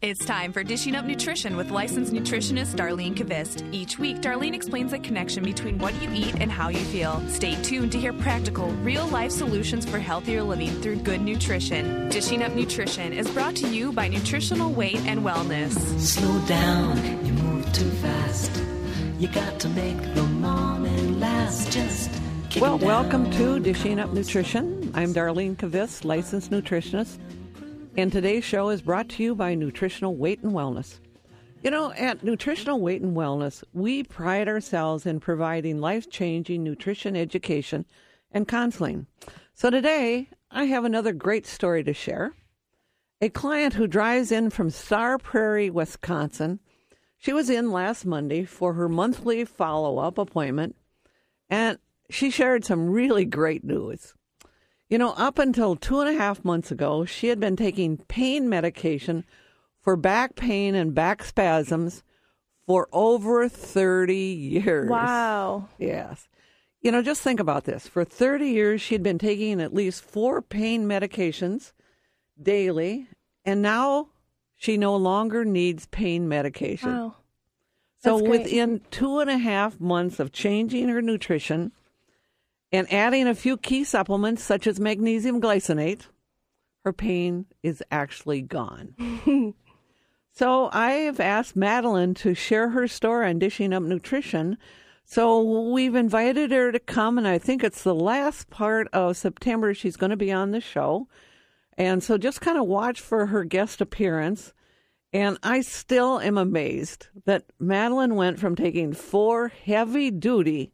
It's time for Dishing Up Nutrition with licensed nutritionist Darlene Kvist. Each week, Darlene explains the connection between what you eat and how you feel. Stay tuned to hear practical, real life solutions for healthier living through good nutrition. Dishing Up Nutrition is brought to you by Nutritional Weight and Wellness. Slow down, you move too fast. You got to make the morning last. Just kick Well, it down. welcome to Dishing Up Nutrition. I'm Darlene Kvist, licensed nutritionist, and today's show is brought to you by Nutritional Weight and Wellness. You know, at Nutritional Weight and Wellness, we pride ourselves in providing life changing nutrition education and counseling. So today, I have another great story to share. A client who drives in from Star Prairie, Wisconsin. She was in last Monday for her monthly follow up appointment, and she shared some really great news. You know, up until two and a half months ago, she had been taking pain medication for back pain and back spasms for over 30 years. Wow. Yes. You know, just think about this. For 30 years, she had been taking at least four pain medications daily, and now she no longer needs pain medication. Wow. So That's great. within two and a half months of changing her nutrition and adding a few key supplements such as magnesium glycinate, her pain is actually gone. so I have asked Madeline to share her story on dishing up nutrition. So we've invited her to come, and I think it's the last part of September she's going to be on the show. And so just kind of watch for her guest appearance. And I still am amazed that Madeline went from taking four heavy duty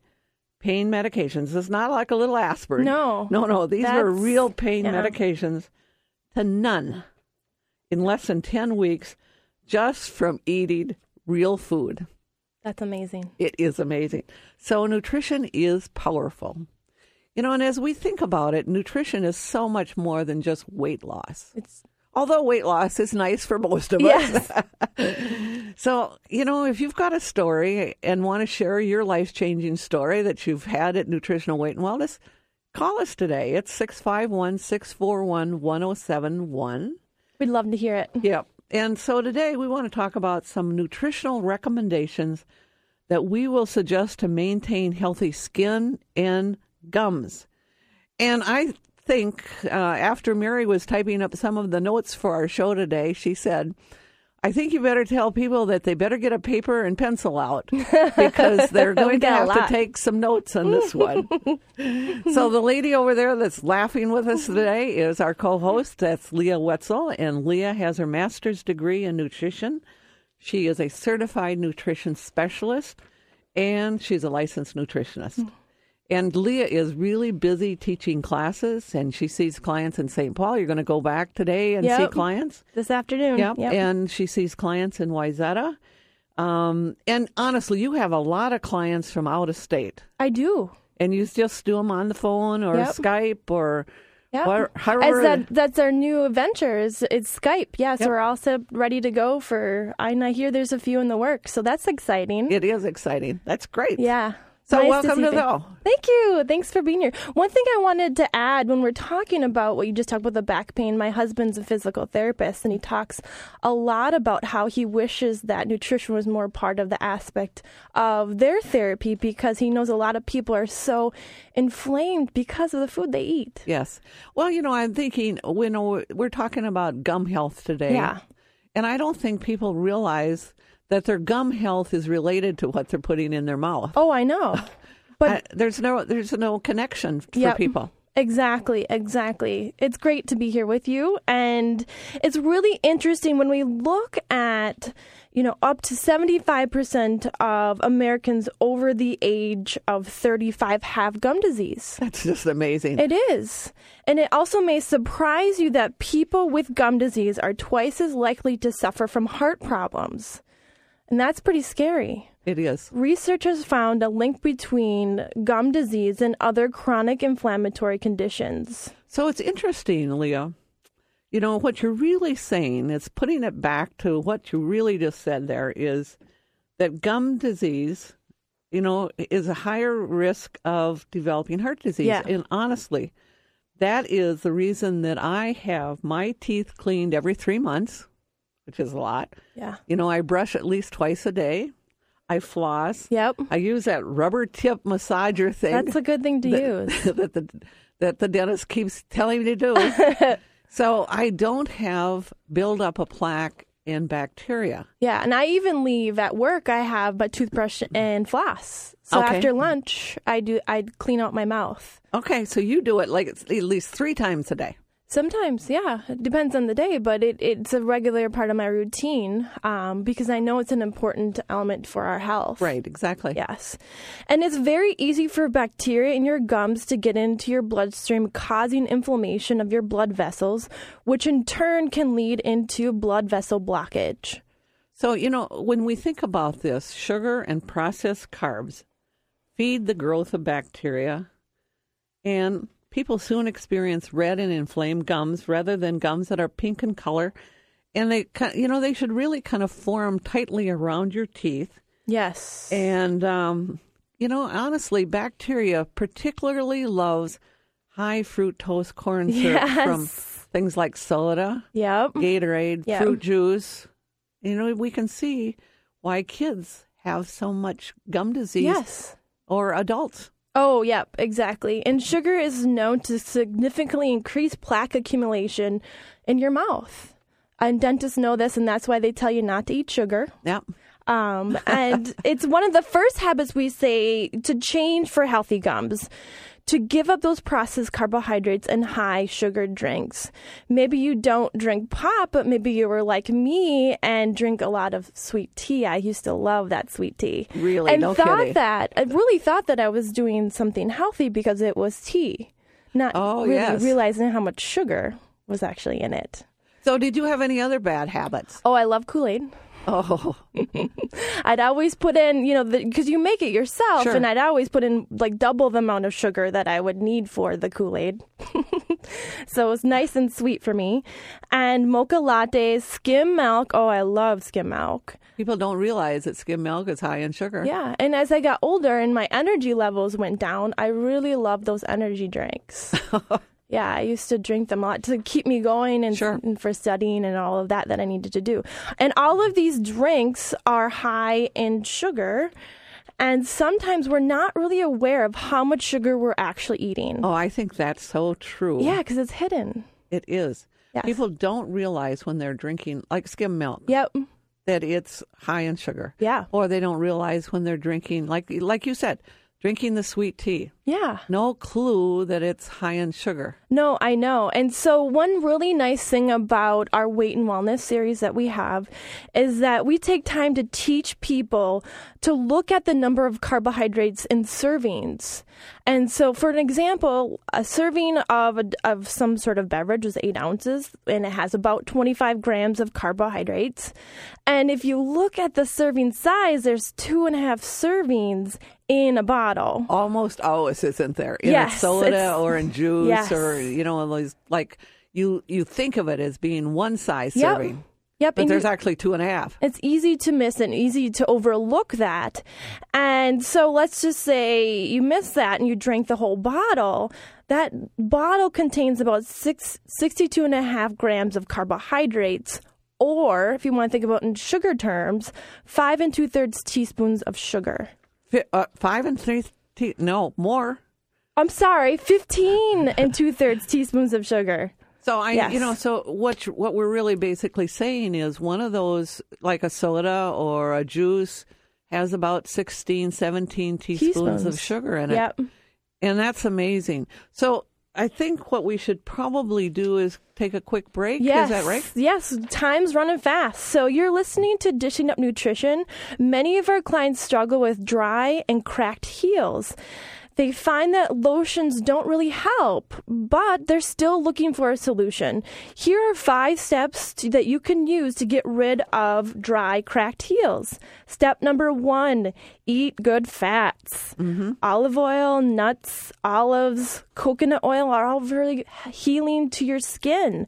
pain medications. It's not like a little aspirin. No. No, no. These were real pain yeah. medications to none in less than 10 weeks just from eating real food. That's amazing. It is amazing. So, nutrition is powerful. You know, and as we think about it, nutrition is so much more than just weight loss. It's Although weight loss is nice for most of Yes. us. so, you know, if you've got a story and want to share your life changing story that you've had at Nutritional Weight and Wellness, call us today. It's 651 641 1071. we'd love to hear it. Yep. And so today we want to talk about some nutritional recommendations that we will suggest to maintain healthy skin and gums. And I think uh, after Mary was typing up some of the notes for our show today, she said, I think you better tell people that they better get a paper and pencil out because they're going to have to take some notes on this one. so the lady over there that's laughing with us today is our co-host. That's Leah Wetzel, and Leah has her master's degree in nutrition. She is a certified nutrition specialist, and she's a licensed nutritionist. And Leah is really busy teaching classes, and she sees clients in St. Paul. You're going to go back today and see clients. This afternoon. Yep. Yep. And she sees clients in Wayzata. Um, and honestly, you have a lot of clients from out of state, I do. and you just do them on the phone or Yep. Skype or Yep. Or however- that, that's our new adventure. Is it's Skype. Yeah, so Yep. we're all set ready to go for. And I hear there's a few in the works, so that's exciting. it is exciting. That's great. yeah. So Nice welcome to things. the. Thank you. Thanks for being here. One thing I wanted to add when we're talking about what you just talked about the back pain, my husband's a physical therapist and he talks a lot about how he wishes that nutrition was more part of the aspect of their therapy because he knows a lot of people are so inflamed because of the food they eat. Yes. Well, you know, I'm thinking, know, we're talking about gum health today. Yeah. And I don't think people realize that their gum health is related to what they're putting in their mouth. Oh, I know. But I- there's no there's no connection for Yep. people. Exactly, exactly. It's great to be here with you. And it's really interesting when we look at, you know, up to 75% of Americans over the age of 35 have gum disease. That's just amazing. It is. And it also may surprise you that people with gum disease are twice as likely to suffer from heart problems. And that's pretty scary. it is. Researchers found a link between gum disease and other chronic inflammatory conditions. So it's interesting, Leah. You know, what you're really saying is putting it back to what you really just said there is that gum disease, you know, is a higher risk of developing heart disease. Yeah. And honestly, that is the reason that I have my teeth cleaned every three months. Which is a lot. Yeah. You know, I brush at least twice a day. I floss. Yep. I use that rubber tip massager thing. That's a good thing to use. that the that the dentist keeps telling me to do. so I don't have build up a plaque and bacteria. Yeah, and I even leave at work. I have my toothbrush and floss. So Okay. after lunch, I do. I clean out my mouth. Okay, so you do it like at least three times a day. Sometimes, yeah, it depends on the day, but it, it's a regular part of my routine um, because I know it's an important element for our health. Right, exactly. Yes. And it's very easy for bacteria in your gums to get into your bloodstream, causing inflammation of your blood vessels, which in turn can lead into blood vessel blockage. So, you know, when we think about this, sugar and processed carbs feed the growth of bacteria, and people soon experience red and inflamed gums rather than gums that are pink in color. And they, you know, they should really kind of form tightly around your teeth. Yes. And, um, you know, honestly, bacteria particularly loves high fructose corn syrup from things like soda, Yep. Gatorade, Yeah. fruit juice. You know, we can see why kids have so much gum disease Yes. or adults. Oh, yep, exactly. And sugar is known to significantly increase plaque accumulation in your mouth. And dentists know this, and that's why they tell you not to eat sugar. Yep. Um, and it's one of the first habits we say to change for healthy gums to give up those processed carbohydrates and high sugar drinks. Maybe you don't drink pop, but maybe you were like me and drink a lot of sweet tea. I used to love that sweet tea. Really? And No thought kidding. that, I really thought that I was doing something healthy because it was tea, not Oh, really yes. realizing how much sugar was actually in it. So, did you have any other bad habits? Oh, I love Kool Aid. Oh, I'd always put in, you know, because you make it yourself, Sure. and I'd always put in like double the amount of sugar that I would need for the Kool Aid. so it was nice and sweet for me. And mocha lattes, skim milk. Oh, I love skim milk. people don't realize that skim milk is high in sugar. Yeah. And as I got older and my energy levels went down, I really loved those energy drinks. Yeah, I used to drink them a lot to keep me going and, Sure. and for studying and all of that that I needed to do. And all of these drinks are high in sugar. And sometimes we're not really aware of how much sugar we're actually eating. Oh, I think that's so true. Yeah, because it's hidden. It is. Yes. People don't realize when they're drinking, like skim milk, Yep. that it's high in sugar. Yeah. Or they don't realize when they're drinking, like like you said, drinking the sweet tea. Yeah. No clue that it's high in sugar. No, I know. And so, one really nice thing about our weight and wellness series that we have is that we take time to teach people to look at the number of carbohydrates in servings. And so, for an example, a serving of, a, of some sort of beverage is eight ounces and it has about 25 grams of carbohydrates. And if you look at the serving size, there's two and a half servings in a bottle. Almost always isn't there in Yes, a soda or in juice Yes. or you know those like you you think of it as being one size Yep. serving, Yep. but there's you- actually two and a half. It's easy to miss and easy to overlook that. And so let's just say you miss that and you drink the whole bottle. That bottle contains about six, 62 and a half grams of carbohydrates, or if you want to think about it in sugar terms, five and two thirds teaspoons of sugar. Uh, five and three, te- no more. I'm sorry, 15 and two thirds teaspoons of sugar. So I, Yes. you know, so what what we're really basically saying is one of those, like a soda or a juice, has about 16, 17 teaspoons, of sugar in it, Yep. and that's amazing. So I think what we should probably do is take a quick break. Yes. Is that right? Yes, time's running fast. So you're listening to Dishing Up Nutrition. Many of our clients struggle with dry and cracked heels. They find that lotions don't really help, but they're still looking for a solution. Here are five steps to, that you can use to get rid of dry, cracked heels. Step number one eat good fats. Mm-hmm. Olive oil, nuts, olives, coconut oil are all very healing to your skin.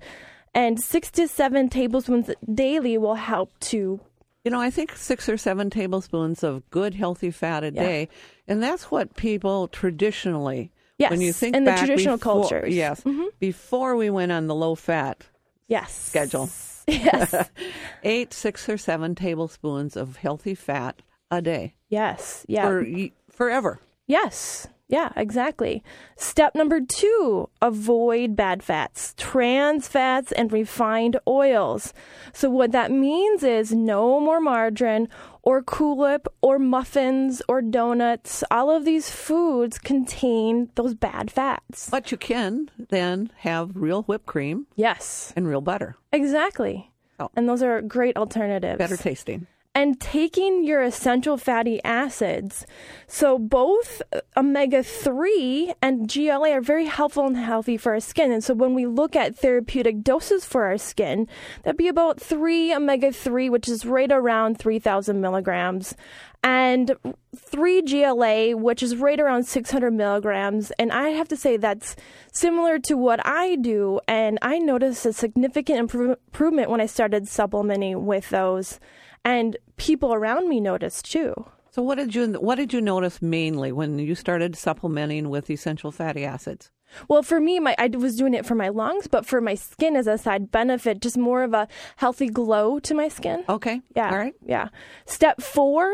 And six to seven tablespoons daily will help to You know, I think six or seven tablespoons of good, healthy fat a Yeah. day, and that's what people traditionally. Yes, when you think in the traditional before- cultures. Mm-hmm. yes, before we went on the low fat Yes. schedule. Yes. Eight, six, or seven tablespoons of healthy fat a day yes. Yeah. for forever. Yes. Yeah, exactly. Step number two avoid bad fats, trans fats, and refined oils. So, what that means is no more margarine or Cool Whip or muffins or donuts. All of these foods contain those bad fats. But you can then have real whipped cream Yes, and real butter. exactly. Oh. And those are great alternatives. Better tasting. And taking your essential fatty acids. So both omega 3 and GLA are very helpful and healthy for our skin. And so when we look at therapeutic doses for our skin, that'd be about 3 omega 3, which is right around 3,000 milligrams. And 3 GLA, which is right around 600 milligrams. And I have to say that's similar to what I do. And I noticed a significant improve- improvement when I started supplementing with those and people around me noticed too. So what did you what did you notice mainly when you started supplementing with essential fatty acids? Well, for me, my I was doing it for my lungs, but for my skin as a side benefit, just more of a healthy glow to my skin. Okay. Yeah. All right. Yeah. Step four.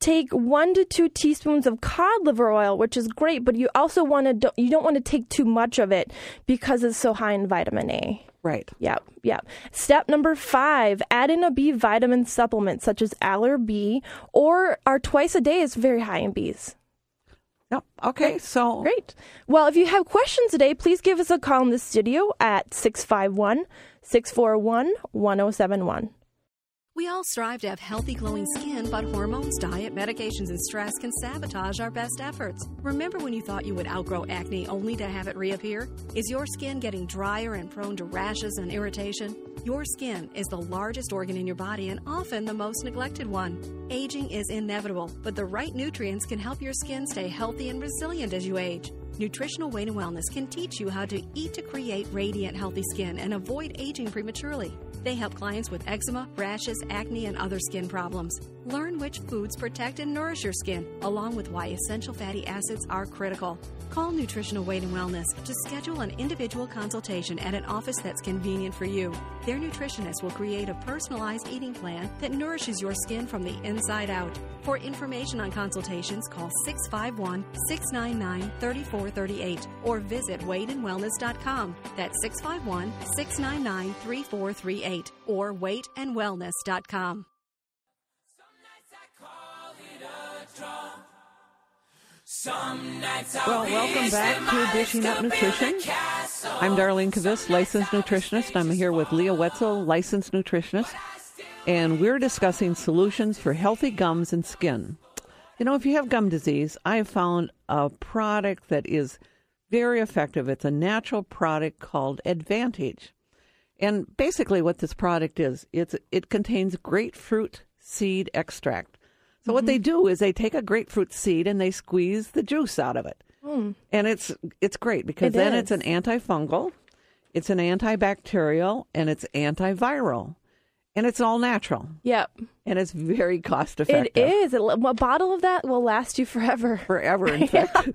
Take one to two teaspoons of cod liver oil, which is great, but you also want to you don't want to take too much of it because it's so high in vitamin A. Right. Yep, yep. Step number five, add in a B vitamin supplement such as Aller B or our twice a day is very high in Bs. Yep. Okay. So Great. Well, if you have questions today, please give us a call in the studio at 651 641 1071. We all strive to have healthy, glowing skin, but hormones, diet, medications, and stress can sabotage our best efforts. Remember when you thought you would outgrow acne only to have it reappear? Is your skin getting drier and prone to rashes and irritation? Your skin is the largest organ in your body and often the most neglected one. Aging is inevitable, but the right nutrients can help your skin stay healthy and resilient as you age. Nutritional Weight and Wellness can teach you how to eat to create radiant, healthy skin and avoid aging prematurely. They help clients with eczema, rashes, acne, and other skin problems. Learn which foods protect and nourish your skin, along with why essential fatty acids are critical. Call Nutritional Weight and Wellness to schedule an individual consultation at an office that's convenient for you. Their nutritionist will create a personalized eating plan that nourishes your skin from the inside out. For information on consultations, call 651 699 3438 or visit weightandwellness.com. That's 651 699 3438 or weightandwellness.com. Well, welcome back to Dishing Up Nutrition. I'm Darlene Kvist, licensed nutritionist. I'm here with Leah Wetzel, licensed nutritionist, and we're discussing solutions for healthy gums and skin. You know, if you have gum disease, I have found a product that is very effective. It's a natural product called Advantage. And basically what this product is, it's it contains grapefruit seed extract. So what they mm-hmm. do is they take a grapefruit seed and they squeeze the juice out of it. Hmm. And it's it's great because It then it's an antifungal, it's an antibacterial, and it's antiviral. And it's all natural. Yep. And it's very cost effective. It is. A bottle of that will last you forever. Forever, in fact.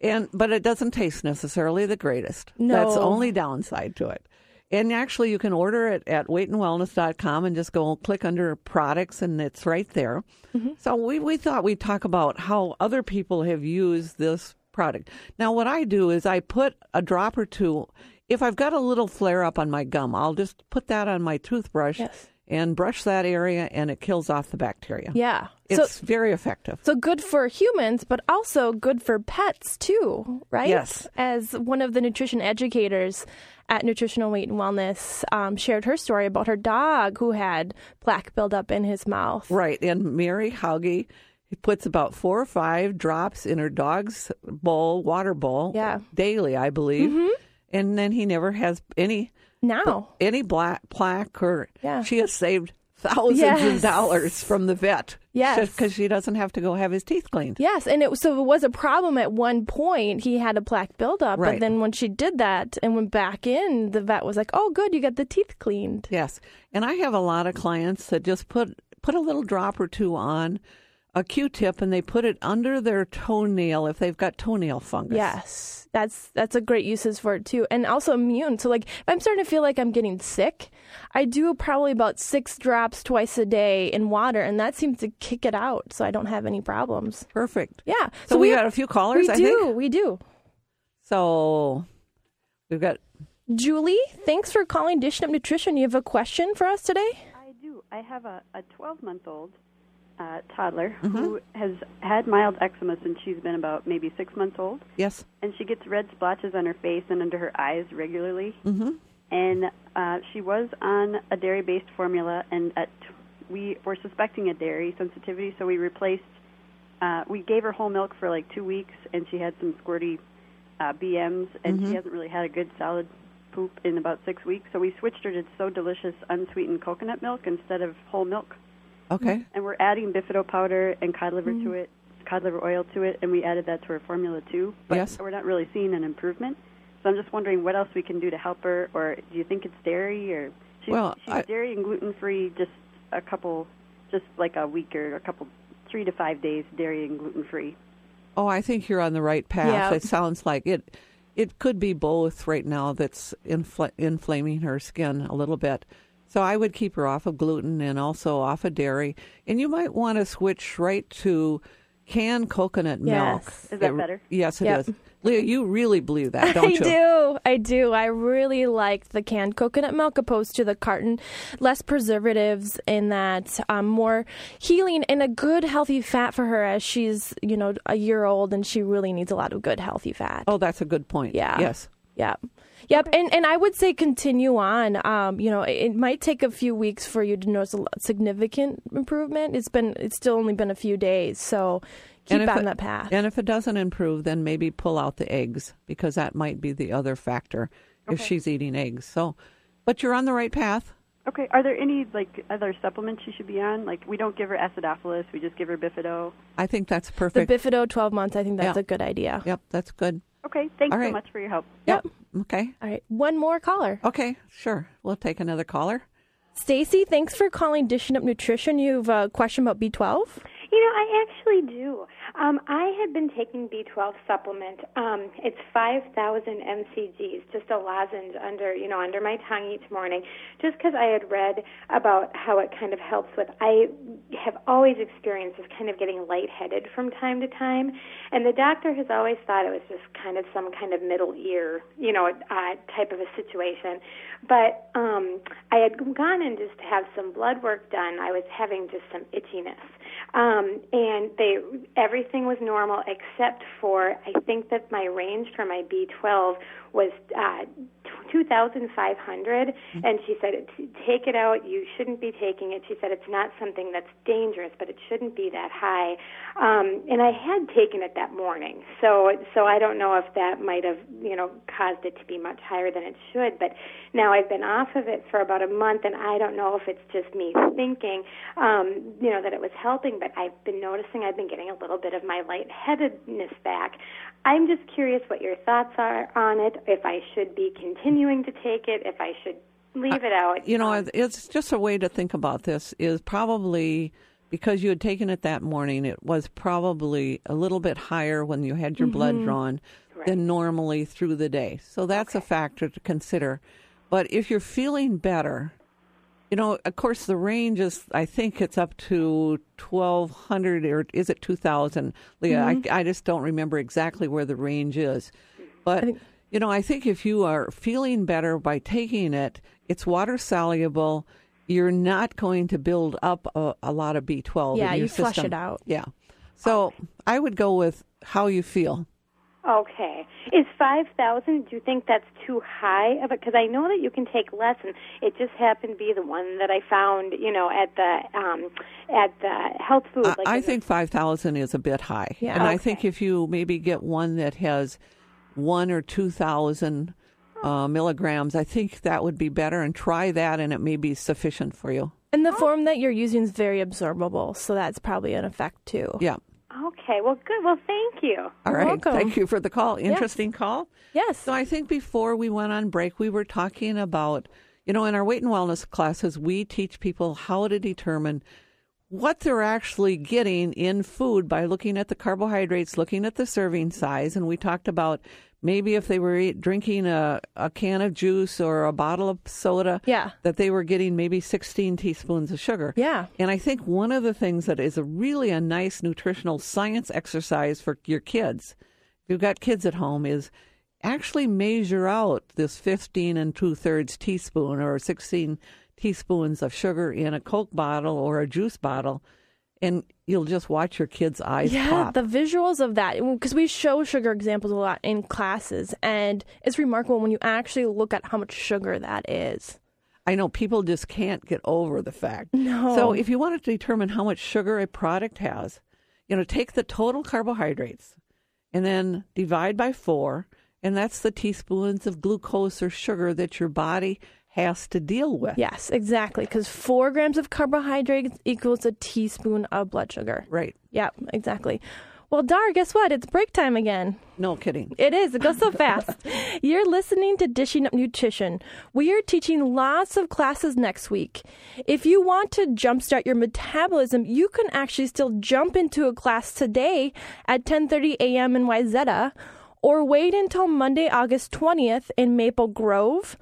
And but it doesn't taste necessarily the greatest. No. That's the only downside to it. And actually you can order it at weightandwellness.com and just go click under products and it's right there. Mm-hmm. So we, we thought we'd talk about how other people have used this product. Now what I do is I put a drop or two if I've got a little flare up on my gum, I'll just put that on my toothbrush Yes. And brush that area and it kills off the bacteria. Yeah. It's so very effective. so good for humans, but also good for pets too, right? Yes. As one of the nutrition educators at Nutritional Weight and Wellness um, shared her story about her dog who had plaque buildup in his mouth. Right. And Mary Hauge puts about four or five drops in her dog's bowl, water bowl, Yeah. daily, I believe. And then he never has any Now. any black plaque or Yeah. she has saved thousands Yes. of dollars from the vet. Yes. Because she doesn't have to go have his teeth cleaned. Yes, and it so it was a problem at one point. He had a plaque buildup, Right. but then when she did that and went back in, the vet was like, "Oh, good, you got the teeth cleaned." Yes, and I have a lot of clients that just put put a little drop or two on a Q-tip and they put it under their toenail if they've got toenail fungus. Yes, that's that's a great uses for it too, and also immune. So like, if I'm starting to feel like I'm getting sick, I do probably about six drops twice a day in water, and that seems to kick it out, so I don't have any problems. Perfect. Yeah. So, we, have- got a few callers, We I do. think. We do. So we've got Julie, thanks for calling Dish Up Nutrition. You have a question for us today? I do. I have a, a 12 month old uh, toddler Mm-hmm. who has had mild eczema since she's been about maybe six months old. yes. And she gets red splotches on her face and under her eyes regularly. Mm-hmm. And uh, she was on a dairy based formula, and at we were suspecting a dairy sensitivity, so we replaced. Uh, we gave her whole milk for like two weeks, and she had some squirty uh, BMs, and Mm-hmm. she hasn't really had a good solid poop in about six weeks. So we switched her to so delicious unsweetened coconut milk instead of whole milk, Okay. and we're adding bifido powder and cod liver to mm. it, cod liver oil to it, and we added that to her formula too. But Yes. we're not really seeing an improvement. So I'm just wondering what else we can do to help her, or do you think it's dairy, or she's, Well, she's I- dairy and gluten free, just a couple, just like a week or a couple, three to five days dairy and gluten free. Oh, I think you're on the right path. Yeah. It sounds like it. It could be both right now. That's infl- inflaming her skin a little bit. So I would keep her off of gluten and also off of dairy. And you might want to switch right to canned coconut milk. Is that It- better? Yes, it is. Yep. Leah, you really believe that, don't I you? do. I do. I really like the canned coconut milk opposed to the carton. Less preservatives in that, um, more healing and a good healthy fat for her as she's, you know, a year old and she really needs a lot of good healthy fat. Oh, that's a good point. Yeah. Yes. Yep. Yep. And and I would say continue on. Um, you know, it, it might take a few weeks for you to notice a significant improvement. It's been it's still only been a few days, so keep And if on it- that path. And if it doesn't improve, then maybe pull out the eggs because that might be the other factor if she's eating eggs. So, but you're on the right path. Okay. Are there any like other supplements she should be on? Like we don't give her acidophilus, we just give her bifido. I think that's perfect. the perfect. Bifido 12 months, I think that's Yeah. a good idea. Yep, that's good. Okay. Thanks All so much for your help. Yep. Okay. All right. One more caller. Okay, sure. We'll take another caller. Stacy, thanks for calling Dishing Up Nutrition. You have a question about B12? You know, I actually do. Um, I had been taking B12 supplement. Um, it's 5,000 mcgs, just a lozenge under, you know, under my tongue each morning, just because I had read about how it kind of helps with. I have always experienced this kind of getting lightheaded from time to time, and the doctor has always thought it was just kind of some kind of middle ear, you know, uh, type of a situation. But um, I had gone in just to have some blood work done. I was having just some itchiness. Um, and they everything was normal except for I think that my range for my B12 was uh, 2,500, and she said take it out. You shouldn't be taking it. She said it's not something that's dangerous, but it shouldn't be that high. Um, and I had taken it that morning, so so I don't know if that might have you know caused it to be much higher than it should. But now I've been off of it for about a month, and I don't know if it's just me thinking um, you know that it was helping, but I've been noticing I've been getting a little bit of my lightheadedness back. I'm just curious what your thoughts are on it. If I should be continuing to take it, if I should leave it out. You know, it's just a way to think about this is probably because you had taken it that morning, it was probably a little bit higher when you had your blood mm-hmm. drawn than normally through the day. So that's a factor to consider. But if you're feeling better, you know, of course, the range is, I think it's up to 1,200 or is it 2,000? Leah, I, mm-hmm. I just don't remember exactly where the range is. But, you know, I think if you are feeling better by taking it, it's water soluble. You're not going to build up a, a lot of B12 Yeah, in your you flush it out. Yeah. So I would go with how you feel. Okay. Is 5,000, do you think that's too high of it? Because I know that you can take less, and it just happened to be the one that I found, you know, at the um, at the health food. I- like I in the- think 5,000 is a bit high. Yeah. And I think if you maybe get one that has one or 2,000 uh, milligrams, I think that would be better. And try that, and it may be sufficient for you. And the form that you're using is very absorbable, so that's probably an effect too. Yeah. Okay. Well, good. Well, thank you. All right. Welcome. Thank you for the call. Interesting call. Yes. So I think before we went on break, we were talking about, you know, in our weight and wellness classes, we teach people how to determine what they're actually getting in food by looking at the carbohydrates, looking at the serving size. And we talked about maybe if they were eat, drinking a, a can of juice or a bottle of soda, Yeah. that they were getting maybe 16 teaspoons of sugar. Yeah. And I think one of the things that is a really a nice nutritional science exercise for your kids, if you've got kids at home, is actually measure out this 15 and two thirds teaspoon or 16 teaspoons of sugar in a Coke bottle or a juice bottle, and you'll just watch your kids' eyes Yeah, pop. the visuals of that, because we show sugar examples a lot in classes, and it's remarkable when you actually look at how much sugar that is. I know people just can't get over the fact. No. So if you want to determine how much sugar a product has, you know, take the total carbohydrates and then divide by four, and that's the teaspoons of glucose or sugar that your body has to deal with. Yes, exactly, because four grams of carbohydrates equals a teaspoon of blood sugar. Right. Yeah, exactly. Well, Dar, guess what? It's break time again. No kidding. It is. It goes so fast. You're listening to Dishing Up Nutrition. We are teaching lots of classes next week. If you want to jumpstart your metabolism, you can actually still jump into a class today at 10:30 a.m. in Wayzata, or wait until Monday, August 20th in Maple Grove.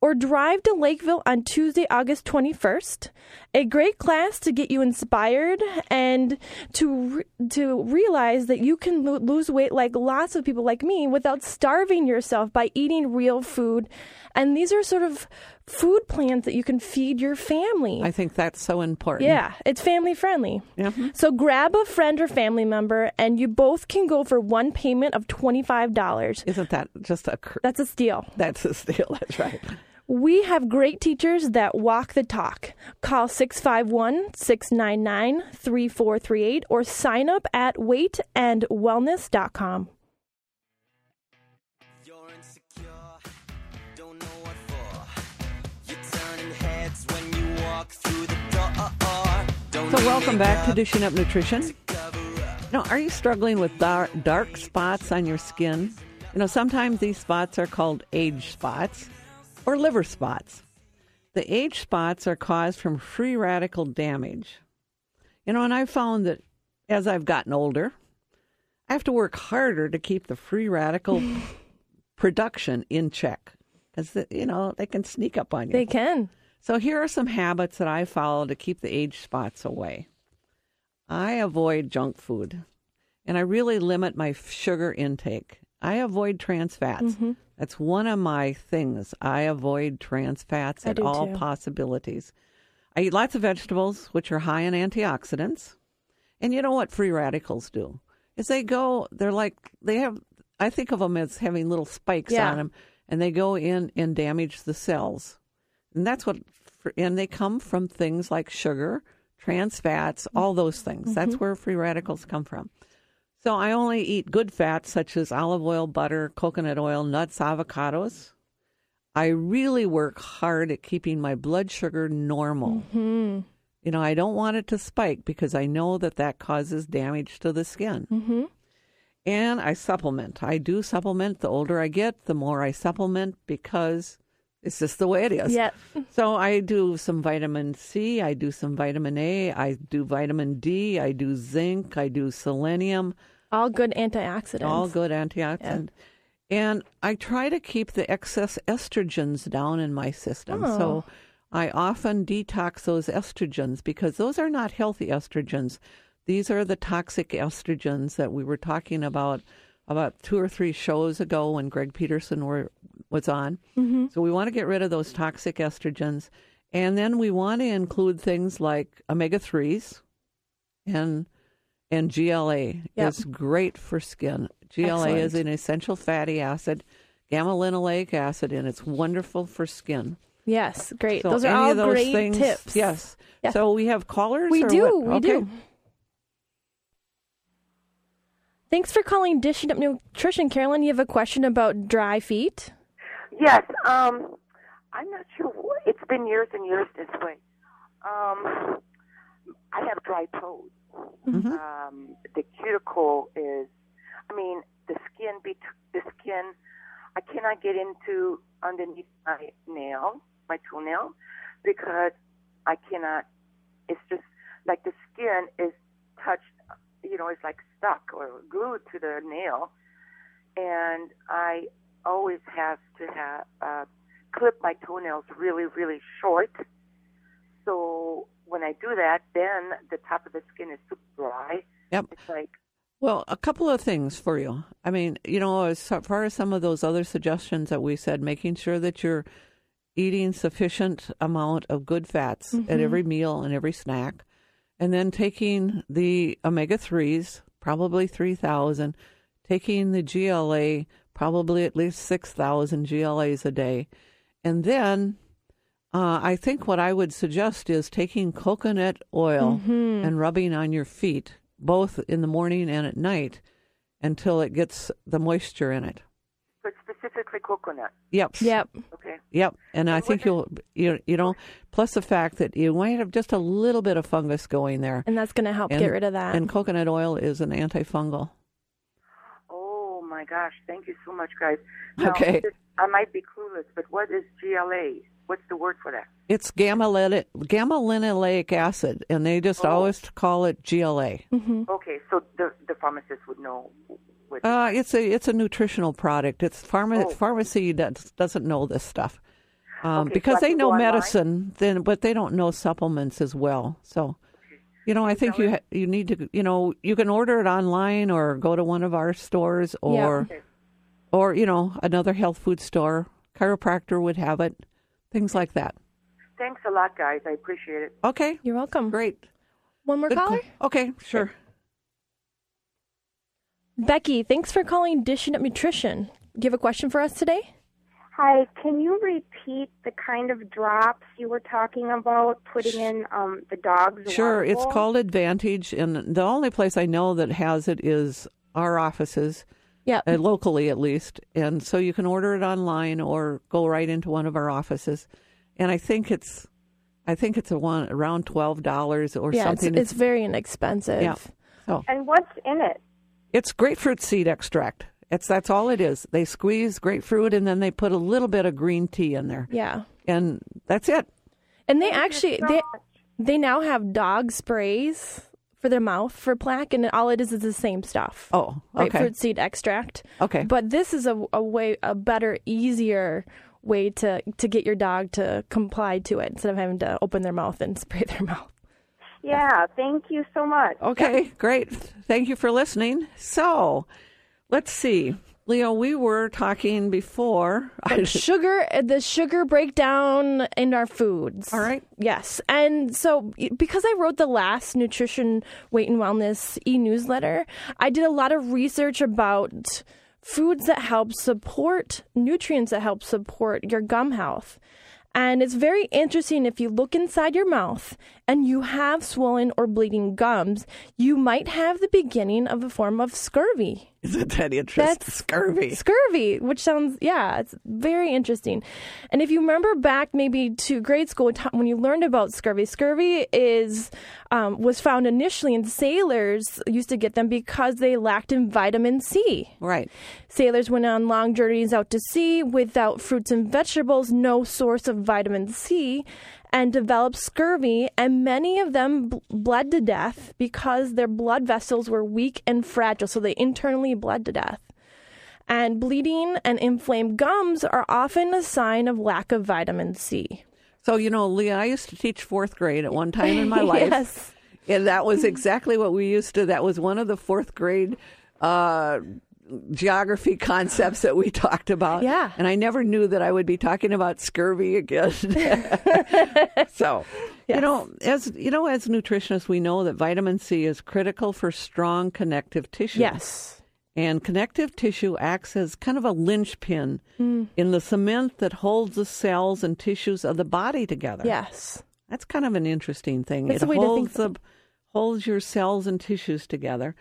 Or drive to Lakeville on Tuesday, August 21st. A great class to get you inspired and to re- to realize that you can lo- lose weight like lots of people like me without starving yourself by eating real food. And these are sort of food plans that you can feed your family. I think that's so important. yeah, it's family friendly. Mhm. So grab a friend or family member, and you both can go for one payment of twenty five dollars. Isn't that just a cr- That's a steal. that's a steal? That's right. We have great teachers that walk the talk. Call 651 699 3438 or sign up at weightandwellness.com. You're insecure, don't know what for. You're turning heads when you walk through the door. Don't So welcome back to Dishing Up Nutrition. to cover. Now, are you struggling with dark, dark spots on your skin? You know, sometimes these spots are called age spots or liver spots. The age spots are caused from free radical damage. You know, and I've found that as I've gotten older, I have to work harder to keep the free radical production in check because, you know, they can sneak up on you. They can. So here are some habits that I follow to keep the age spots away. I avoid junk food and I really limit my sugar intake. I avoid trans fats. Mm-hmm. That's one of my things. I avoid trans fats I at all too. possibilities. I eat lots of vegetables, which are high in antioxidants. And you know what free radicals do? Is they go, they're like, they have, I think of them as having little spikes Yeah. on them, and they go in and damage the cells. And that's what, and they come from things like sugar, trans fats, all those things. That's mm-hmm. where free radicals come from. So I only eat good fats such as olive oil, butter, coconut oil, nuts, avocados. I really work hard at keeping my blood sugar normal. Hmm. You know, I don't want it to spike because I know that that causes damage to the skin. Mm-hmm. And I supplement. I do supplement. The older I get, the more I supplement because it's just the way it is. Yep. So I do some vitamin C, I do some vitamin A, I do vitamin D, I do zinc, I do selenium, All good antioxidants. all good antioxidant. And I try to keep the excess estrogens down in my system. Oh. So I often detox those estrogens because those are not healthy estrogens. These are the toxic estrogens that we were talking about about two or three shows ago when Greg Peterson were, was on. Mm-hmm. So we want to get rid of those toxic estrogens. And then we want to include things like omega 3s and and GLA Yep. is great for skin. GLA is an essential fatty acid, gamma linoleic acid, and it's wonderful for skin. Yes, great. So those are all of those great things, tips. Yes. Yes. So we have callers. We do. what? We Okay. do. Thanks for calling Dishing Up Nutrition, Carolyn. You have a question about dry feet? Yes, um, I'm not sure. It's been years and years this way. Um, I have dry toes. Mhm. Um, the cuticle is, I mean, the skin, bet- the skin, I cannot get into underneath my nail, my toenail, because I cannot. It's just like the skin is touched, you know, it's like stuck or glued to the nail, and I always have to have uh, clip my toenails really, really short. So when I do that, then the top of the skin is super dry. Yep. It's like Well, a couple of things for you. I mean, you know, as far as some of those other suggestions that we said, making sure that you're eating sufficient amount of good fats at every meal and every snack, and then taking the omega threes, probably three thousand, taking the GLA, probably at least six thousand GLAs a day, and then. Uh, I think what I would suggest is taking coconut oil and rubbing on your feet, both in the morning and at night, until it gets the moisture in it. But specifically coconut. Yep. Yep. Okay. Yep. And I think you'll, you, you know, plus the fact that you might have just a little bit of fungus going there. And that's going to help And- get rid of that. And coconut oil is an antifungal. Oh my gosh! Thank you so much, guys. Now, Okay. I might be clueless, but what is GLA? What's the word for that? It's gamma gamma linoleic acid, and they just Oh. always call it GLA. Mm-hmm. Okay, so the the pharmacist would know. What, Uh, it's a it's a nutritional product. It's pharma, Oh. pharmacy that doesn't know this stuff um, Okay, because I they know go online? medicine, then but they don't know supplements as well. So, you know, I think you ha- you need to you know you can order it online or go to one of our stores or Okay. or you know another health food store. Chiropractor would have it, things like that. Thanks a lot, guys. I appreciate it. Okay, You're welcome. great. One more Good caller? call. Okay, sure. Becky, thanks for calling Dishing Up Nutrition. Do you have a question for us today? Hi, can you repeat the kind of drops you were talking about putting in um, the dog's Sure, it's bowl? called Advantage, and the only place I know that has it is our offices. Yeah. uh, locally at least. And so you can order it online or go right into one of our offices. And I think it's, I think it's a one around twelve dollars or yeah, it's, something. it's very inexpensive. Yeah. so And what's in it? It's grapefruit seed extract. It's that's all it is. They squeeze grapefruit and then they put a little bit of green tea in there, Yeah. and that's it. And they actually they they now have dog sprays for their mouth for plaque, and all it is is the same stuff. Oh, okay, grapefruit seed extract. okay. But this is a, a way, a better, easier way to to get your dog to comply to it instead of having to open their mouth and spray their mouth. Yeah, thank you so much. Okay, great. Thank you for listening. So, let's see. Leah, we were talking before. sugar, the sugar breakdown in our foods. All right. Yes. And so, because I wrote the last nutrition, weight, and wellness e newsletter, I did a lot of research about foods that help support nutrients that help support your gum health. And it's very interesting if you look inside your mouth and you have swollen or bleeding gums, you might have the beginning of a form of scurvy. Isn't that interesting? That's scurvy. Scurvy, which sounds, yeah, it's very interesting. And if you remember back maybe to grade school when you learned about scurvy, scurvy is um, was found initially in sailors used to get them because they lacked in vitamin C. Right. Sailors went on long journeys out to sea without fruits and vegetables, no source of vitamin C, and developed scurvy. And many of them bl- bled to death because their blood vessels were weak and fragile, so they internally bled to death. And bleeding and inflamed gums are often a sign of lack of vitamin C. So, you know, Leah, I used to teach fourth grade at one time in my life. yes. And that was exactly what we used to, that was one of the fourth grade uh, geography concepts that we talked about. Yeah. And I never knew that I would be talking about scurvy again. so, you know, as you know, as nutritionists, we know that vitamin C is critical for strong connective tissue. Yes. And connective tissue acts as kind of a linchpin hmm. in the cement that holds the cells and tissues of the body together. Yes. That's kind of an interesting thing. That's it a way to think holds the holds your cells and tissues together.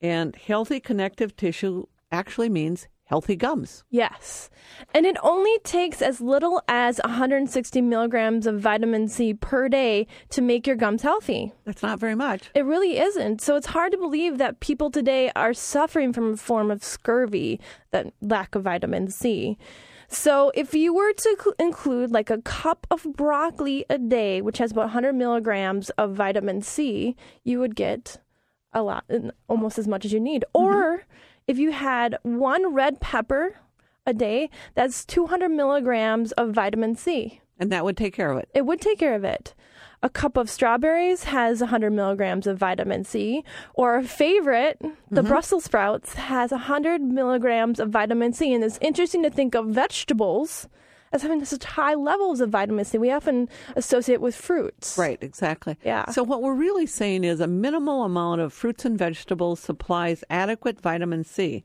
And healthy connective tissue actually means healthy gums. Yes. And it only takes as little as 160 milligrams of vitamin C per day to make your gums healthy. That's not very much. It really isn't. So it's hard to believe that people today are suffering from a form of scurvy, that lack of vitamin C. So if you were to cl- include like a cup of broccoli a day, which has about 100 milligrams of vitamin C, you would get a lot, almost as much as you need. Mm-hmm. Or if you had one red pepper a day, that's 200 milligrams of vitamin C. And that would take care of it. It would take care of it. A cup of strawberries has 100 milligrams of vitamin C, or a favorite, the mm-hmm. Brussels sprouts, has 100 milligrams of vitamin C. And it's interesting to think of vegetables having such high levels of vitamin C. We often associate with fruits. Right, exactly. Yeah. So what we're really saying is a minimal amount of fruits and vegetables supplies adequate vitamin C.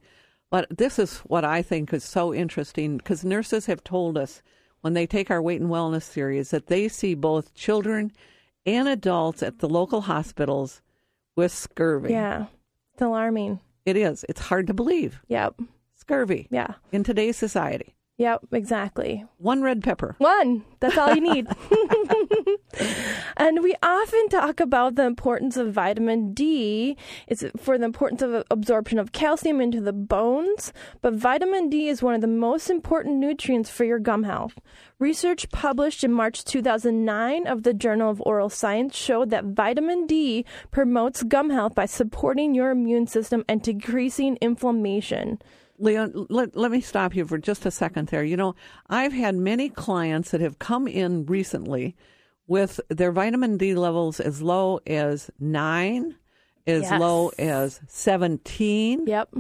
But this is what I think is so interesting because nurses have told us when they take our weight and wellness series that they see both children and adults at the local hospitals with scurvy. Yeah. It's alarming. It is. It's hard to believe. Yep. Scurvy Yeah. in today's society. Yep. Exactly. One red pepper. One. That's all you need. and we often talk about the importance of vitamin D. It's for the importance of absorption of calcium into the bones. But vitamin D is one of the most important nutrients for your gum health. Research published in March 2009 of the Journal of Oral Science showed that vitamin D promotes gum health by supporting your immune system and decreasing inflammation. Leon, let, let me stop you for just a second there. You know, I've had many clients that have come in recently with their vitamin D levels as low as nine, as Yes. low as 17. Yep.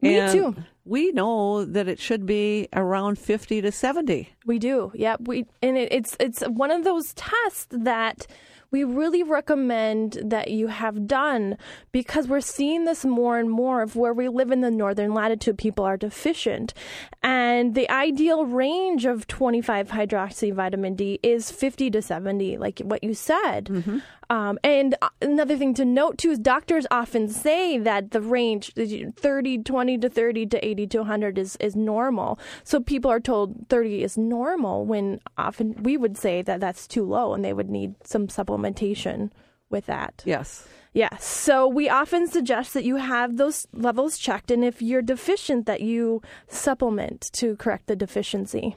Me and too. We know that it should be around 50 to 70. We do. Yep. We and it, it's it's one of those tests that we really recommend that you have done because we're seeing this more and more of where we live in the northern latitude. People are deficient. And the ideal range of 25 hydroxy vitamin D is 50 to 70 like what you said mm-hmm. Um, and uh, another thing to note too is doctors often say that the range 30 20 to 30 to 80 to 100 is, is normal so people are told 30 is normal when often we would say that that's too low and they would need some supplementation with that Yes. Yes. So we often suggest that you have those levels checked, and if you're deficient, that you supplement to correct the deficiency.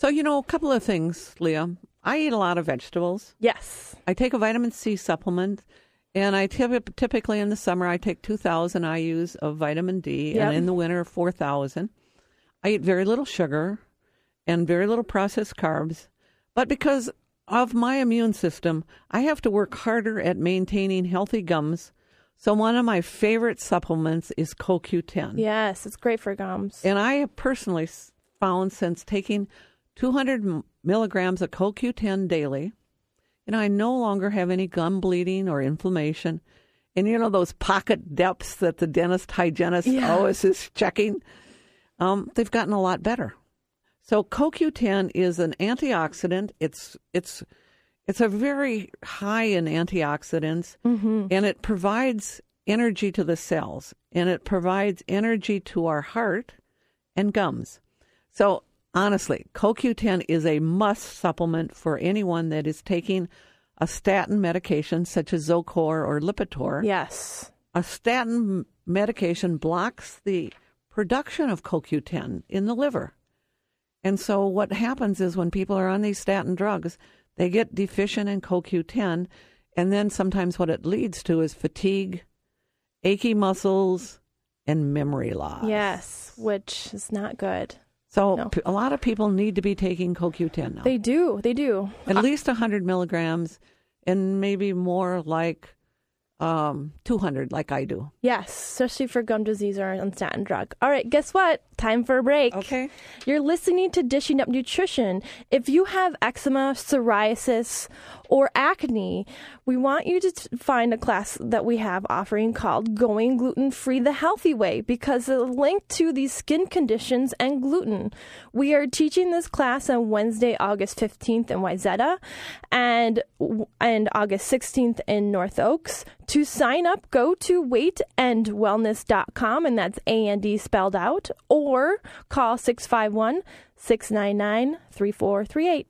So, you know, a couple of things, Leah. I eat a lot of vegetables. Yes. I take a vitamin C supplement, and I typ- typically in the summer I take 2,000 IU's of vitamin D, Yep. and in the winter 4,000. I eat very little sugar and very little processed carbs, but because of my immune system, I have to work harder at maintaining healthy gums. So one of my favorite supplements is CoQ10. Yes, it's great for gums. And I have personally found since taking 200 milligrams of CoQ10 daily, and I no longer have any gum bleeding or inflammation. And you know those pocket depths that the dentist hygienist Yeah. always is checking? Um, they've gotten a lot better. So CoQ10 is an antioxidant. It's it's it's a very high in antioxidants, and it provides energy to the cells, and it provides energy to our heart and gums. So honestly, CoQ10 is a must supplement for anyone that is taking a statin medication such as Zocor or Lipitor. Yes. A statin medication blocks the production of CoQ10 in the liver. And so what happens is when people are on these statin drugs, they get deficient in CoQ10, and then sometimes what it leads to is fatigue, achy muscles, and memory loss. Yes, which is not good. So No. p- a lot of people need to be taking CoQ10 now. They do. They do. At least 100 milligrams, and maybe more like um, 200, like I do. Yes, especially for gum disease or on statin drug. All right, guess what? Time for a break. Okay. You're listening to Dishing Up Nutrition. If you have eczema, psoriasis, or acne, we want you to t- find a class that we have offering called Going Gluten Free the Healthy Way because it's linked to these skin conditions and gluten. We are teaching this class on Wednesday, August 15th in Wayzata and and August 16th in North Oaks. To sign up, go to weightandwellness.com and that's A and D spelled out or call 651 699 3438.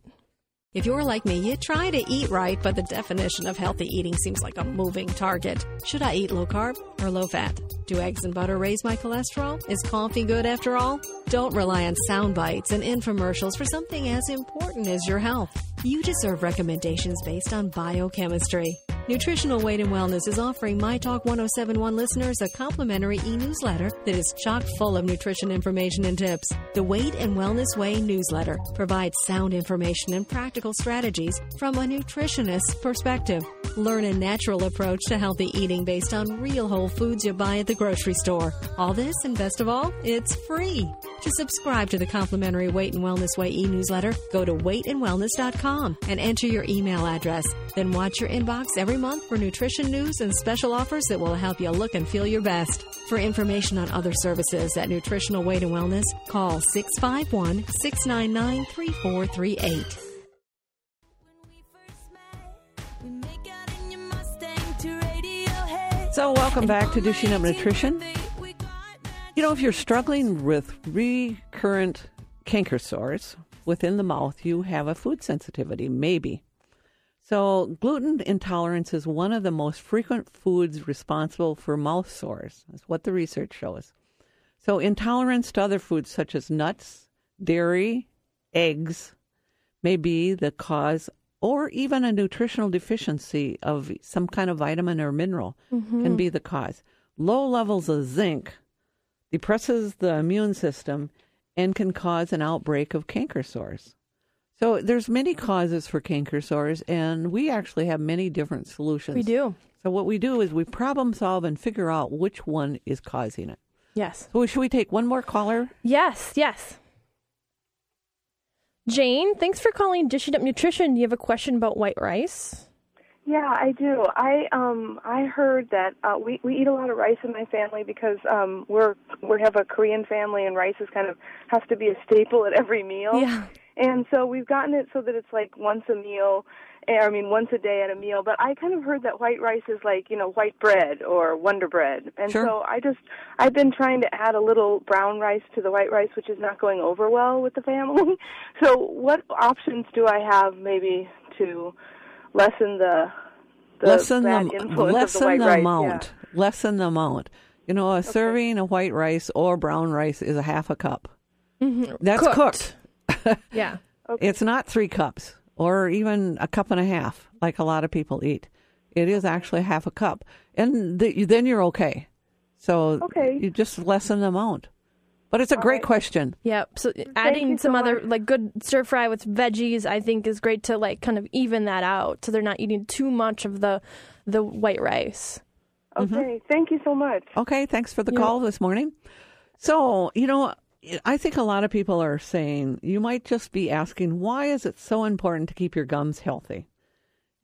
If you're like me, you try to eat right, but the definition of healthy eating seems like a moving target. Should I eat low carb or low fat? Do eggs and butter raise my cholesterol? Is coffee good after all? Don't rely on sound bites and infomercials for something as important as your health. You deserve recommendations based on biochemistry. Nutritional Weight and Wellness is offering My Talk 1071 listeners a complimentary e newsletter that is chock full of nutrition information and tips. The Weight and Wellness Way newsletter provides sound information and practical strategies from a nutritionist's perspective. Learn a natural approach to healthy eating based on real whole foods you buy at the grocery store. All this, and best of all, it's free. To subscribe to the complimentary Weight and Wellness Way e newsletter, go to weightandwellness.com and enter your email address. Then watch your inbox every month for nutrition news and special offers that will help you look and feel your best. For information on other services at Nutritional Weight and Wellness, call 651 699 3438. So, welcome back to Dishing Up Nutrition. You know, if you're struggling with recurrent canker sores within the mouth, you have a food sensitivity, maybe. So, gluten intolerance is one of the most frequent foods responsible for mouth sores. That's what the research shows. So, intolerance to other foods such as nuts, dairy, eggs may be the cause, or even a nutritional deficiency of some kind of vitamin or mineral mm-hmm. can be the cause. Low levels of zinc depresses the immune system and can cause an outbreak of canker sores. So there's many causes for canker sores and we actually have many different solutions. We do. So what we do is we problem solve and figure out which one is causing it. Yes. So should we take one more caller? Yes, yes. Jane, thanks for calling Dishing Up Nutrition. Do you have a question about white rice? Yeah, I do. I um I heard that uh, we we eat a lot of rice in my family because um we're we have a Korean family and rice is kind of has to be a staple at every meal. Yeah. And so we've gotten it so that it's like once a meal, eh, I mean once a day at a meal. But I kind of heard that white rice is like you know white bread or Wonder Bread, and Sure. so I just I've been trying to add a little brown rice to the white rice, which is not going over well with the family. So what options do I have maybe to lessen the the lessen bad the influence lessen of the white the rice? amount. Lessen the amount. You know, a serving of white rice or brown rice is a half a cup. Mm-hmm. That's cooked. Yeah. It's not three cups or even a cup and a half, like a lot of people eat. It is actually half a cup, and th- then you're okay. So Okay. you just lessen the amount. But it's a great question. Yep. So adding you some so other much. like good stir fry with veggies, I think, is great to like kind of even that out, so they're not eating too much of the the white rice. Mm-hmm. Okay, thank you so much. Okay, thanks for the call this morning. So, you know, I think a lot of people are saying you might just be asking, why is it so important to keep your gums healthy?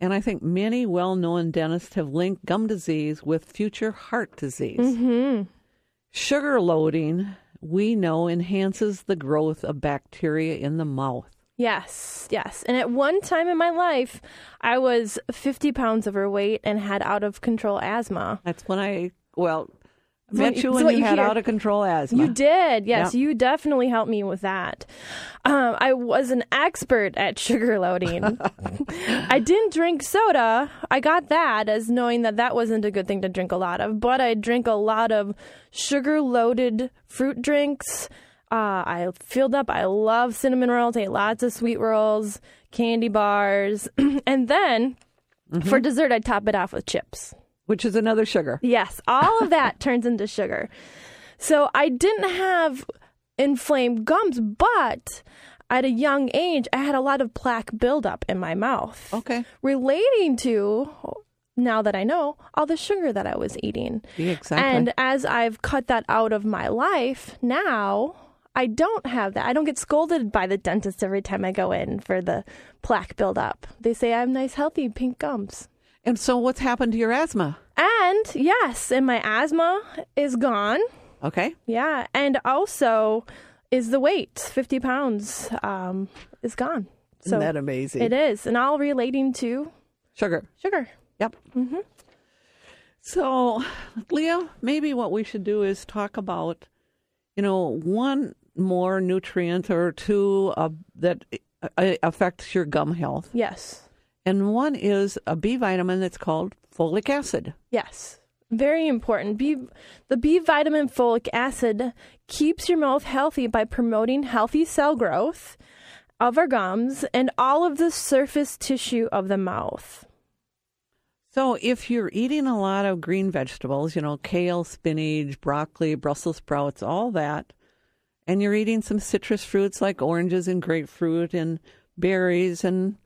And I think many well known dentists have linked gum disease with future heart disease. Mm-hmm. Sugar loading, we know, enhances the growth of bacteria in the mouth. Yes, yes. And at one time in my life, I was 50 pounds overweight and had out of control asthma. That's when I, well, met you when you had hear. out of control asthma. You did, yes. Yep. You definitely helped me with that. Um, I was an expert at sugar loading. I didn't drink soda. I got that as knowing that that wasn't a good thing to drink a lot of, but I drink a lot of sugar loaded fruit drinks. Uh, I filled up. I love cinnamon rolls. I ate lots of sweet rolls, candy bars, and then Mm-hmm. for dessert, I top it off with chips. Which is another sugar. Yes, all of that turns into sugar. So I didn't have inflamed gums, but at a young age, I had a lot of plaque buildup in my mouth. Okay. Relating to, now that I know, all the sugar that I was eating. Yeah, exactly. And as I've cut that out of my life, now I don't have that. I don't get scolded by the dentist every time I go in for the plaque buildup. They say I have nice, healthy pink gums. And so, what's happened to your asthma? And yes, and my asthma is gone. Okay. Yeah, and also is the weight 50 pounds um, is gone. So Isn't that amazing? it is, and all relating to Sugar. sugar. Yep. Mm-hmm. So, Leah, maybe what we should do is talk about, you know, one more nutrient or two uh, that uh, affects your gum health. Yes. And one is a B vitamin that's called folic acid. Yes. Very important. B, the B vitamin folic acid keeps your mouth healthy by promoting healthy cell growth of our gums and all of the surface tissue of the mouth. So if you're eating a lot of green vegetables, you know, kale, spinach, broccoli, Brussels sprouts, all that, and you're eating some citrus fruits like oranges and grapefruit and berries and,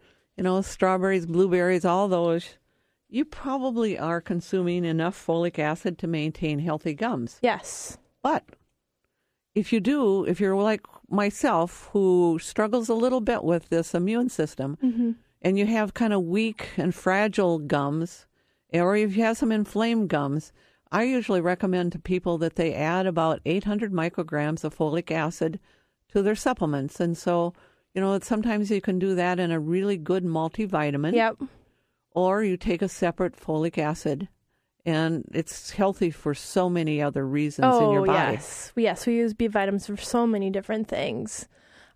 you know, strawberries, blueberries, all those, you probably are consuming enough folic acid to maintain healthy gums. Yes. But if you do, if you're like myself who struggles a little bit with this immune system, Mm-hmm. and you have kind of weak and fragile gums, or if you have some inflamed gums, I usually recommend to people that they add about 800 micrograms of folic acid to their supplements. And so, you know, sometimes you can do that in a really good multivitamin. Yep. Or you take a separate folic acid, and it's healthy for so many other reasons in your Oh, body. yes. Yes, we use B vitamins for so many different things.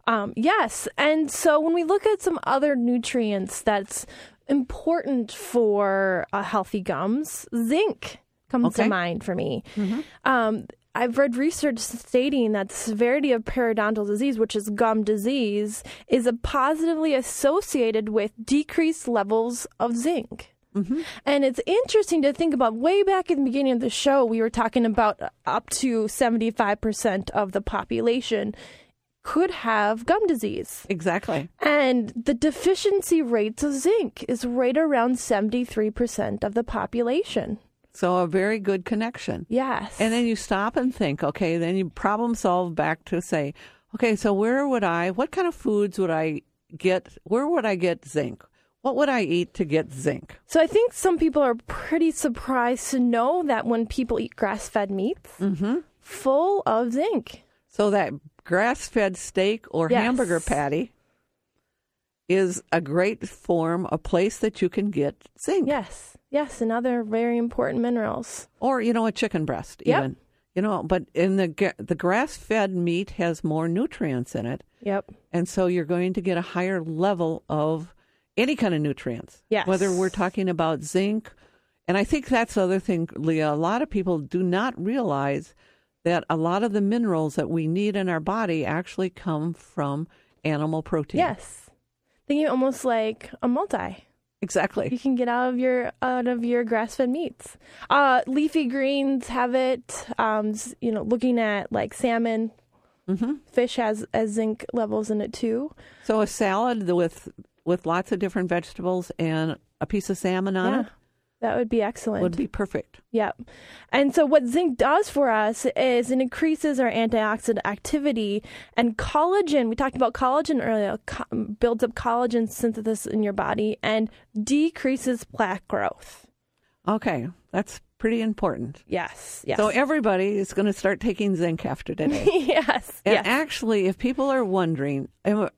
Um, yes, and so when we look at some other nutrients that's important for uh, healthy gums, zinc comes Okay. to mind for me. Um, I've read research stating that the severity of periodontal disease, which is gum disease, is a positively associated with decreased levels of zinc. Mm-hmm. And it's interesting to think about way back in the beginning of the show, we were talking about up to 75% of the population could have gum disease. Exactly. And the deficiency rates of zinc is right around 73% of the population. So a very good connection. Yes. And then you stop and think, okay, then you problem solve back to say, okay, so where would I, what kind of foods would I get, where would I get zinc? What would I eat to get zinc? So I think some people are pretty surprised to know that when people eat grass fed meats, Mm-hmm. full of zinc. So that grass fed steak or Yes. hamburger patty is a great form, a place that you can get zinc. Yes. Yes. And other very important minerals. Or, you know, a chicken breast Yep. even. You know, but in the the grass fed meat has more nutrients in it. Yep. And so you're going to get a higher level of any kind of nutrients. Yes. Whether we're talking about zinc. And I think that's the other thing, Leah. A lot of people do not realize that a lot of the minerals that we need in our body actually come from animal protein. Yes. Thinking almost like a multi. Exactly. You can get out of your out of your grass fed meats. Uh, leafy greens have it. Um, you know, looking at like salmon, hmm fish has, has zinc levels in it too. So a salad with with lots of different vegetables and a piece of salmon on Yeah, it that would be excellent. would be perfect. Yep. And so what zinc does for us is it increases our antioxidant activity and collagen. We talked about collagen earlier. Co- builds up collagen synthesis in your body and decreases plaque growth. Okay, that's pretty important. Yes. Yes. So everybody is going to start taking zinc after today. yes. And yes. actually, if people are wondering,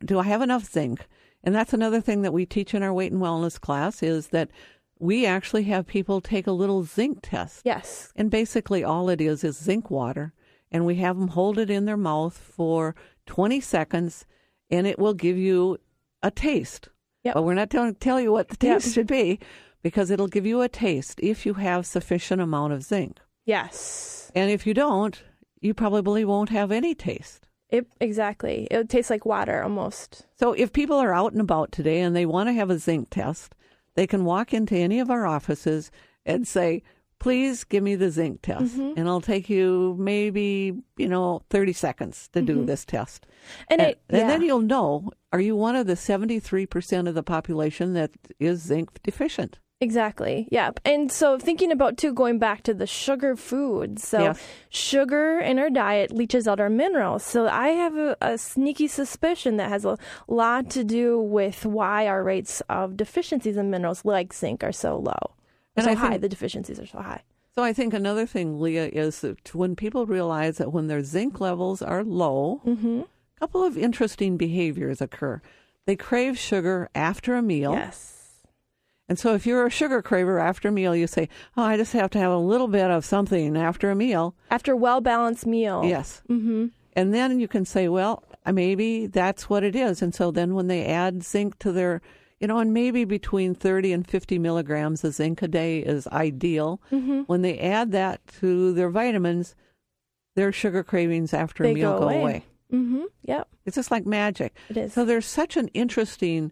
do I have enough zinc? And that's another thing that we teach in our weight and wellness class is that we actually have people take a little zinc test. yes. And basically, all it is is zinc water. And we have them hold it in their mouth for 20 seconds, and it will give you a taste. Yep. But we're not telling tell you what the Yep. taste should be because it'll give you a taste if you have sufficient amount of zinc. Yes. And if you don't, you probably won't have any taste. It, exactly. It tastes like water almost. So if people are out and about today and they want to have a zinc test, they can walk into any of our offices and say, please give me the zinc test. Mm-hmm. And i'll take you maybe, you know, 30 seconds to do this test. Mm-hmm. And, And, it, and then you'll know, are you one of the 73% of the population that is zinc deficient? Exactly. Yep. And so thinking about too going back to the sugar foods. So sugar in our diet leaches out our minerals. So I have a, a sneaky suspicion that has a lot to do with why our rates of deficiencies in minerals like zinc are so low. And so I high. think- The deficiencies are so high. So I think another thing, Leah, is that when people realize that when their zinc levels are low, Mm-hmm. a couple of interesting behaviors occur. They crave sugar after a meal. Yes. And so if you're a sugar craver after a meal, you say, Oh, I just have to have a little bit of something after a meal. After a well balanced meal. Yes. Mm-hmm. And then you can say, Well, maybe that's what it is. And so then when they add zinc to their, you know, and maybe between 30 and 50 milligrams of zinc a day is ideal. Mm-hmm. When they add that to their vitamins, their sugar cravings after They a meal go go away. away. Mm-hmm. Yep. It's just like magic. It is. So there's such an interesting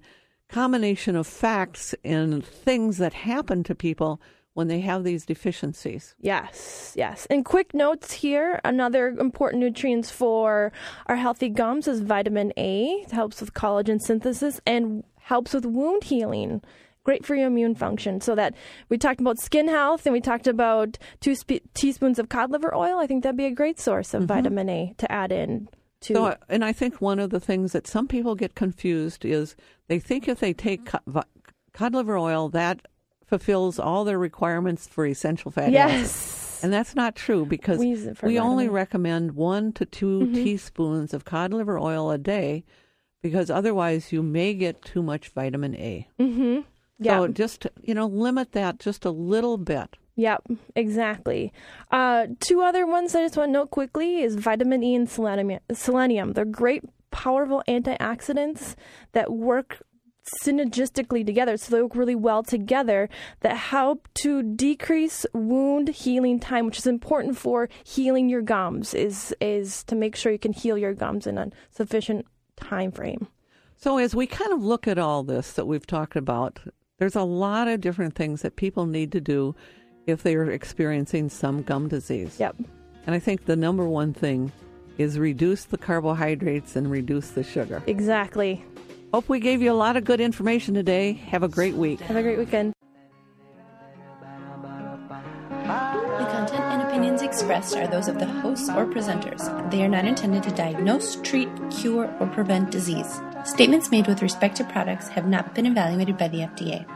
combination of facts and things that happen to people when they have these deficiencies. Yes, yes. And quick notes here another important nutrients for our healthy gums is vitamin A. It helps with collagen synthesis and helps with wound healing. Great for your immune function. So that we talked about skin health and we talked about two spe- teaspoons of cod liver oil. I think that'd be a great source of mm-hmm. vitamin A to add in to. So, and I think one of the things that some people get confused is they think if they take cod, cod liver oil, that fulfills all their requirements for essential fatty acids. yes. And that's not true because We we, use it for only. Mm-hmm. recommend one to 2 teaspoons of cod liver oil a day because otherwise you may get too much vitamin A. Mm-hmm. Yeah. So just, you know, limit that just a little bit. Yep, exactly. Uh, two other ones I just want to note quickly is vitamin E and selenium. Selenium. They're great, powerful antioxidants that work synergistically together, so they work really well together that help to decrease wound healing time, which is important for healing your gums. Is is to make sure you can heal your gums in a sufficient time frame. So as we kind of look at all this that we've talked about, there's a lot of different things that people need to do if they are experiencing some gum disease. Yep. And I think the number one thing is reduce the carbohydrates and reduce the sugar. Exactly. Hope we gave you a lot of good information today. Have a great week. Have a great weekend. The content and opinions expressed are those of the hosts or presenters. They are not intended to diagnose, treat, cure, or prevent disease. Statements made with respect to products have not been evaluated by the FDA.